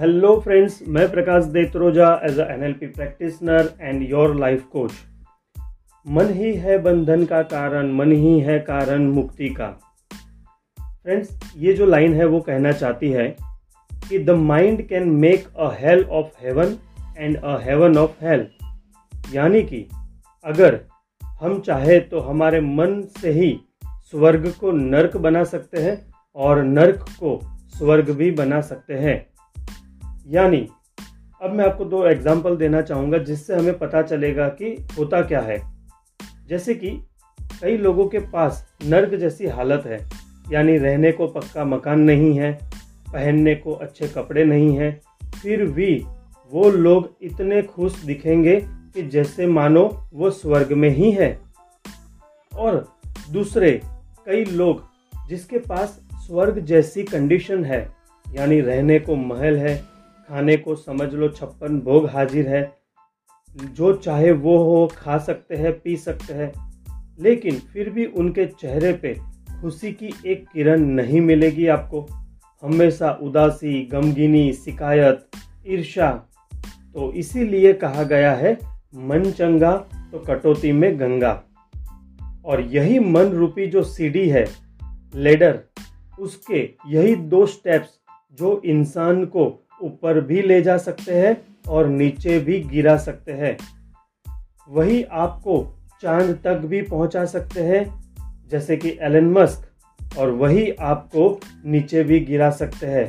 Hello friends मैं Prakash Detroja as a NLP practitioner and your life coach मन ही है बंधन का कारण, मन ही है कारण मुक्ति का। फ्रेंड्स ये जो लाइन है वो कहना चाहती है कि the mind can make a hell of heaven and a heaven of hell यानी कि अगर हम चाहे तो हमारे मन से ही स्वर्ग को नरक बना सकते हैं और नरक को स्वर्ग भी बना सकते हैं। यानी, अब मैं आपको दो एग्ज़ाम्पल देना चाहूँगा जिससे हमें पता चलेगा कि होता क्या है। जैसे कि, कई लोगों के पास नर्क जैसी हालत है, यानी रहने को पक्का मकान नहीं है, पहनने को अच्छे कपड़े नहीं हैं, फिर भी वो लोग इतने खुश दिखेंगे कि जैसे मानो वो स्वर्ग में ही है। और दूसरे, कई लोग जिसके पास स्वर्ग जैसी कंडीशन है, यानी रहने को महल है खाने को समझ लो, छप्पन भोग हाजिर है। जो चाहे वो हो, खा सकते हैं, पी सकते हैं। लेकिन फिर भी उनके चेहरे पे खुशी की एक किरण नहीं मिलेगी आपको। हमेशा उदासी, गमगिनी, शिकायत ईर्षा तो इसीलिए कहा गया है, मन चंगा तो कटौती में गंगा। और यही मन रूपी जो सीढ़ी है, लेडर, उसके यही दो स्टेप्स जो इंसान को ऊपर भी ले जा सकते हैं और नीचे भी गिरा सकते हैं। वही आपको चाँद तक भी पहुँचा सकते हैं, जैसे कि एलन मस्क, और वही आपको नीचे भी गिरा सकते हैं।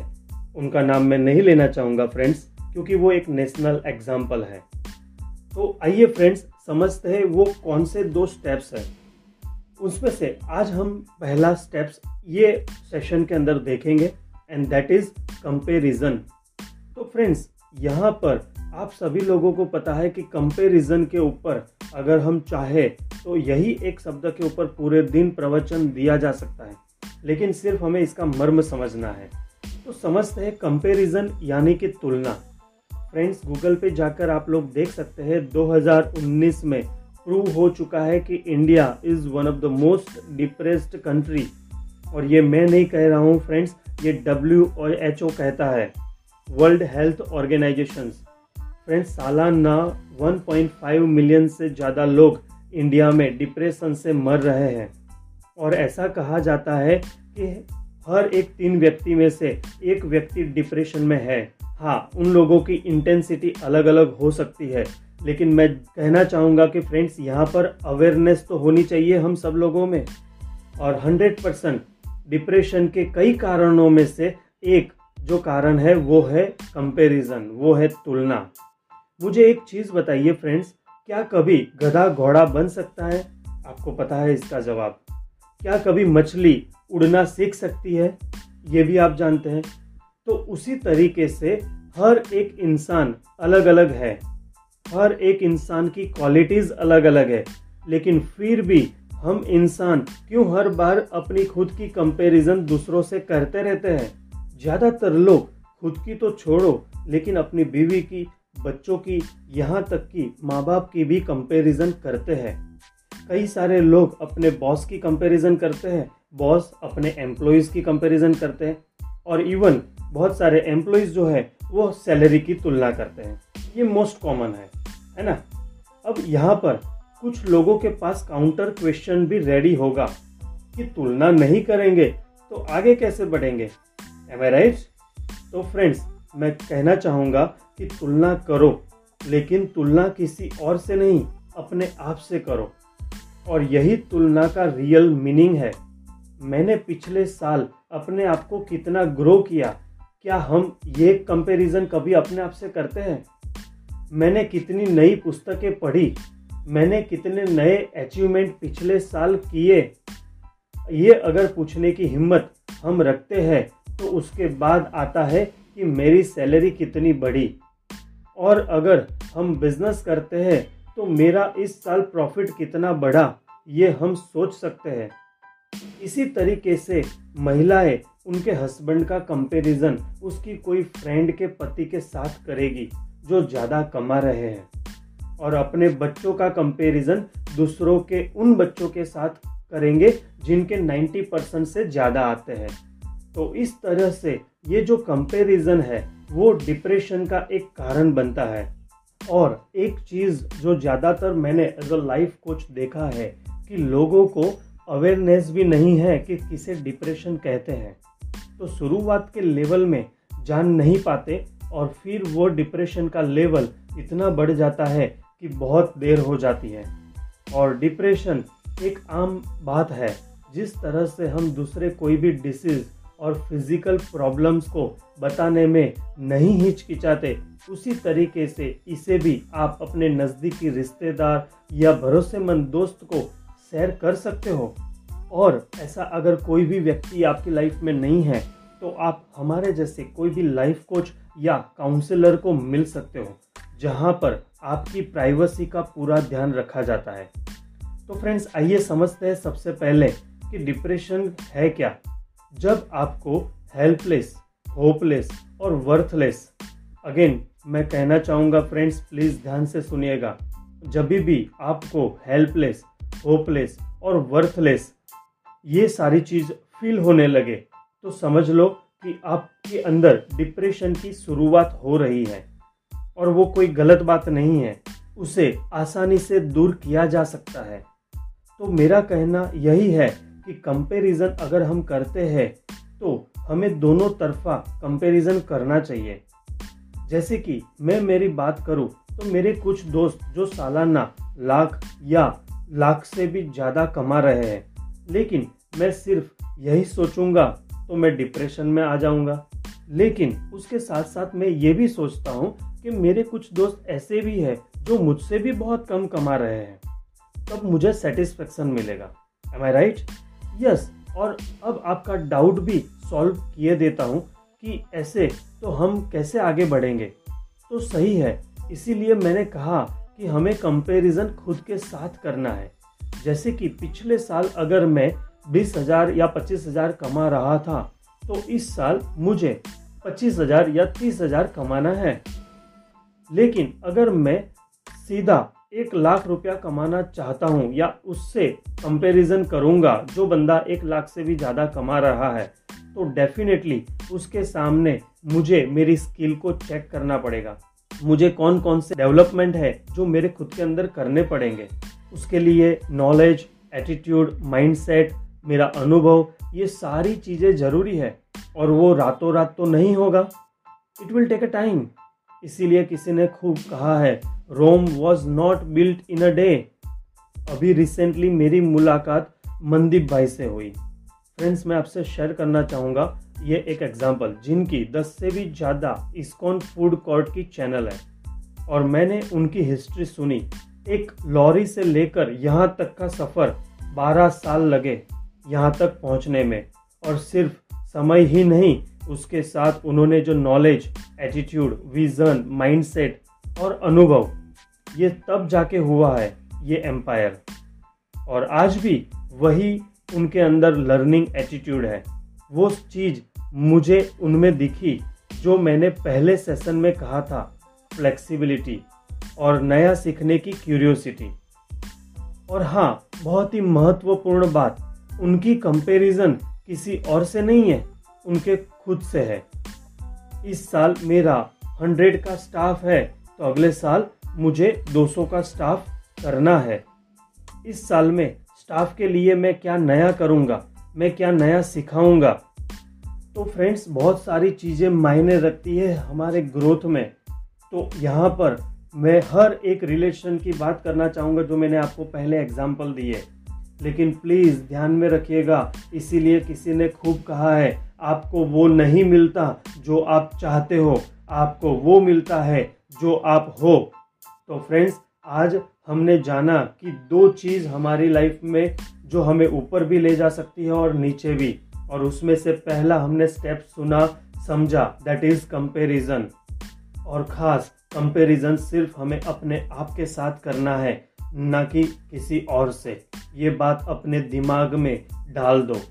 उनका नाम मैं नहीं लेना चाहूँगा फ्रेंड्स क्योंकि वो एक नेशनल एग्ज़ाम्पल है। तो आइए फ्रेंड्स समझते हैं वो कौन से दो स्टेप्स हैं। उसमें से आज हम पहला स्टेप्स ये सेशन के अंदर देखेंगे and that is comparison friends यहाँ पर आप सभी लोगों को पता है कि कंपेरिजन के ऊपर अगर हम चाहे तो यही एक शब्द के ऊपर पूरे दिन प्रवचन दिया जा सकता है। लेकिन सिर्फ़ हमें इसका मर्म समझना है। तो समझते हैं कंपेरिजन यानी कि तुलना। फ्रेंड्स गूगल पे जाकर आप लोग देख सकते हैं 2019 में प्रूव हो चुका है कि India is one of the most depressed country और ये मैं नहीं कह रहा हूँ फ्रेंड्स ये डब्ल्यू और एच ओ कहता है। वर्ल्ड हेल्थ ऑर्गेनाइजेशन फ्रेंड्स सालाना 1.5 मिलियन से ज़्यादा लोग इंडिया में डिप्रेशन से मर रहे हैं। और ऐसा कहा जाता है कि हर एक तीन व्यक्ति में से एक व्यक्ति डिप्रेशन में है। हाँ उन लोगों की इंटेंसिटी अलग अलग हो सकती है। लेकिन मैं कहना चाहूँगा कि फ्रेंड्स यहाँ पर अवेयरनेस तो होनी चाहिए हम सब लोगों में। और 100 परसेंट डिप्रेशन के कई कारणों में से एक जो कारण है, वो है कंपैरिजन वो है तुलना। मुझे एक चीज़ बताइए फ्रेंड्स क्या कभी गधा घोड़ा बन सकता है? आपको पता है इसका जवाब। क्या कभी मछली उड़ना सीख सकती है? ये भी आप जानते हैं। तो उसी तरीके से हर एक इंसान अलग अलग है। हर एक इंसान की क्वालिटीज़ अलग अलग है। लेकिन फिर भी हम इंसान क्यों हर बार अपनी खुद की कंपैरिजन दूसरों से करते रहते हैं? ज़्यादातर लोग खुद की तो छोड़ो, लेकिन अपनी बीवी की, बच्चों की, यहाँ तक कि माँ बाप की भी कंपैरिजन करते हैं। कई सारे लोग अपने बॉस की कंपैरिजन करते हैं बॉस अपने एम्प्लॉयज़ की कंपैरिजन करते हैं, और इवन बहुत सारे एम्प्लॉयज़ जो है, वो सैलरी की तुलना करते हैं। ये मोस्ट कॉमन है है ना? अब यहाँ पर कुछ लोगों के पास काउंटर क्वेश्चन भी रेडी होगा कि तुलना नहीं करेंगे तो आगे कैसे बढ़ेंगे? एम आई राइट तो फ्रेंड्स मैं कहना चाहूँगा कि तुलना करो, लेकिन तुलना किसी और से नहीं, अपने आप से करो। और यही तुलना का रियल मीनिंग है। मैंने पिछले साल अपने आप को कितना ग्रो किया, क्या हम ये कंपैरिजन कभी अपने आप से करते हैं? मैंने कितनी नई पुस्तकें पढ़ी, मैंने कितने नए अचीवमेंट पिछले साल किए? ये अगर पूछने की हिम्मत हम रखते हैं तो उसके बाद आता है कि मेरी सैलरी कितनी बढ़ी। और अगर हम बिज़नेस करते हैं तो मेरा इस साल प्रॉफिट कितना बढ़ा, ये हम सोच सकते हैं। इसी तरीके से महिलाएँ, उनके हस्बैंड का कंपैरिजन उसकी कोई फ्रेंड के पति के साथ करेगी, जो ज़्यादा कमा रहे हैं। और अपने बच्चों का कंपैरिजन दूसरों के, उन बच्चों के साथ करेंगे, जिनके 90 परसेंट से ज़्यादा आते हैं। तो इस तरह से ये जो कंपैरिजन है, वो डिप्रेशन का एक कारण बनता है। और एक चीज़ जो ज़्यादातर मैंने एज अ लाइफ कोच देखा है कि लोगों को अवेयरनेस भी नहीं है कि किसे डिप्रेशन कहते हैं। तो शुरुआत के लेवल में जान नहीं पाते और फिर वो डिप्रेशन का लेवल इतना बढ़ जाता है कि बहुत देर हो जाती है। और डिप्रेशन एक आम बात है, जिस तरह से हम दूसरे कोई भी डिसीज़ और फ़िज़िकल प्रॉब्लम्स को बताने में नहीं हिचकिचाते, उसी तरीके से इसे भी आप अपने नज़दीकी रिश्तेदार या भरोसेमंद दोस्त को शेयर कर सकते हो। और ऐसा अगर कोई भी व्यक्ति आपकी लाइफ में नहीं है तो आप हमारे जैसे कोई भी लाइफ कोच या काउंसलर को मिल सकते हो, जहाँ पर आपकी प्राइवेसी का पूरा ध्यान रखा जाता है। तो फ्रेंड्स आइए समझते हैं सबसे पहले कि डिप्रेशन है क्या। जब आपको हेल्पलेस होपलेस और वर्थलेस अगेन मैं कहना चाहूँगा फ्रेंड्स प्लीज़ ध्यान से सुनिएगा। जब भी आपको हेल्पलेस होपलेस और वर्थलेस ये सारी चीज़ फील होने लगे तो समझ लो कि आपके अंदर डिप्रेशन की शुरुआत हो रही है। और वो कोई गलत बात नहीं है, उसे आसानी से दूर किया जा सकता है। तो मेरा कहना यही है कि कंपैरिजन अगर हम करते हैं तो हमें दोनों तरफा कंपैरिजन करना चाहिए। जैसे कि मैं मेरी बात करूँ तो मेरे कुछ दोस्त जो सालाना लाख या लाख से भी ज़्यादा कमा रहे हैं, लेकिन मैं सिर्फ़ यही सोचूँगा तो मैं डिप्रेशन में आ जाऊँगा। लेकिन उसके साथ साथ मैं ये भी सोचता हूँ कि मेरे कुछ दोस्त ऐसे भी हैं जो मुझसे भी बहुत कम कमा रहे हैं। तब मुझे सेटिस्फेक्शन मिलेगा। एम आई राइट यस और अब आपका डाउट भी सॉल्व किए देता हूँ कि ऐसे तो हम कैसे आगे बढ़ेंगे? तो सही है, इसीलिए मैंने कहा कि हमें कंपैरिजन खुद के साथ करना है। जैसे कि पिछले साल अगर मैं बीस हज़ार या पच्चीस हज़ार कमा रहा था तो इस साल मुझे पच्चीस हज़ार या तीस हज़ार कमाना है। लेकिन अगर मैं सीधा एक लाख रुपया कमाना चाहता हूँ या उससे कंपैरिजन करूँगा, जो बंदा एक लाख से भी ज़्यादा कमा रहा है तो डेफिनेटली उसके सामने मुझे मेरी स्किल को चेक करना पड़ेगा। मुझे कौन कौन से डेवलपमेंट है जो मेरे खुद के अंदर करने पड़ेंगे? उसके लिए नॉलेज एटीट्यूड माइंडसेट मेरा अनुभव, ये सारी चीज़ें ज़रूरी है, और वो रातों रात तो नहीं होगा। It will take a time इसीलिए किसी ने खूब कहा है Rome was not built in a day अभी रिसेंटली मेरी मुलाकात मनदीप भाई से हुई। फ्रेंड्स मैं आपसे शेयर करना चाहूँगा ये एक एग्ज़ाम्पल जिनकी 10 से भी ज़्यादा इस्कॉन फ़ूड कोर्ट की चैनल है। और मैंने उनकी हिस्ट्री सुनी। एक लॉरी से लेकर यहाँ तक का सफ़र 12 साल लगे यहाँ तक पहुँचने में। और सिर्फ़ समय ही नहीं, उसके साथ उन्होंने जो नॉलेज एटीट्यूड विजन माइंडसेट और अनुभव ये तब जाके हुआ है, ये एम्पायर और आज भी वही उनके अंदर लर्निंग एटीट्यूड है। वो चीज़ मुझे उनमें दिखी, जो मैंने पहले सेशन में कहा था फ्लेक्सिबिलिटी और नया सीखने की क्यूरियोसिटी और हाँ बहुत ही महत्वपूर्ण बात, उनकी कंपैरिजन किसी और से नहीं है, उनके खुद से है। इस साल मेरा हंड्रेड का स्टाफ है तो अगले साल मुझे 200 का स्टाफ करना है। इस साल में स्टाफ के लिए मैं क्या नया करूँगा? मैं क्या नया सिखाऊँगा? तो फ्रेंड्स बहुत सारी चीज़ें मायने रखती है हमारे ग्रोथ में। तो यहाँ पर मैं हर एक रिलेशन की बात करना चाहूँगा जो मैंने आपको पहले एग्ज़ाम्पल दिए लेकिन प्लीज़ ध्यान में रखिएगा, इसीलिए किसी ने खूब कहा है, आपको वो नहीं मिलता जो आप चाहते हो। आपको वो मिलता है जो आप हो। तो फ्रेंड्स आज हमने जाना कि दो चीज़ हमारी लाइफ में जो हमें ऊपर भी ले जा सकती है और नीचे भी। और उसमें से पहला हमने स्टेप सुना, समझा दैट इज़ कंपैरिजन और ख़ास कंपैरिजन सिर्फ़ हमें अपने आप के साथ करना है, ना कि किसी और से। ये बात अपने दिमाग में डाल दो।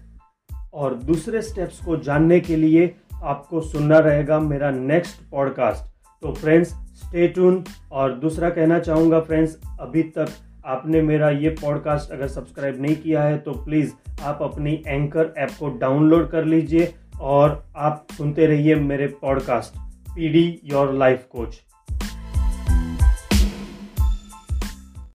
और दूसरे स्टेप्स को जानने के लिए आपको सुनना रहेगा मेरा नेक्स्ट पॉडकास्ट तो फ्रेंड्स स्टे टून और दूसरा कहना चाहूँगा फ्रेंड्स अभी तक आपने मेरा ये पॉडकास्ट अगर सब्सक्राइब नहीं किया है तो प्लीज़ आप अपनी एंकर ऐप को डाउनलोड कर लीजिए और आप सुनते रहिए मेरे podcast PD your life coach.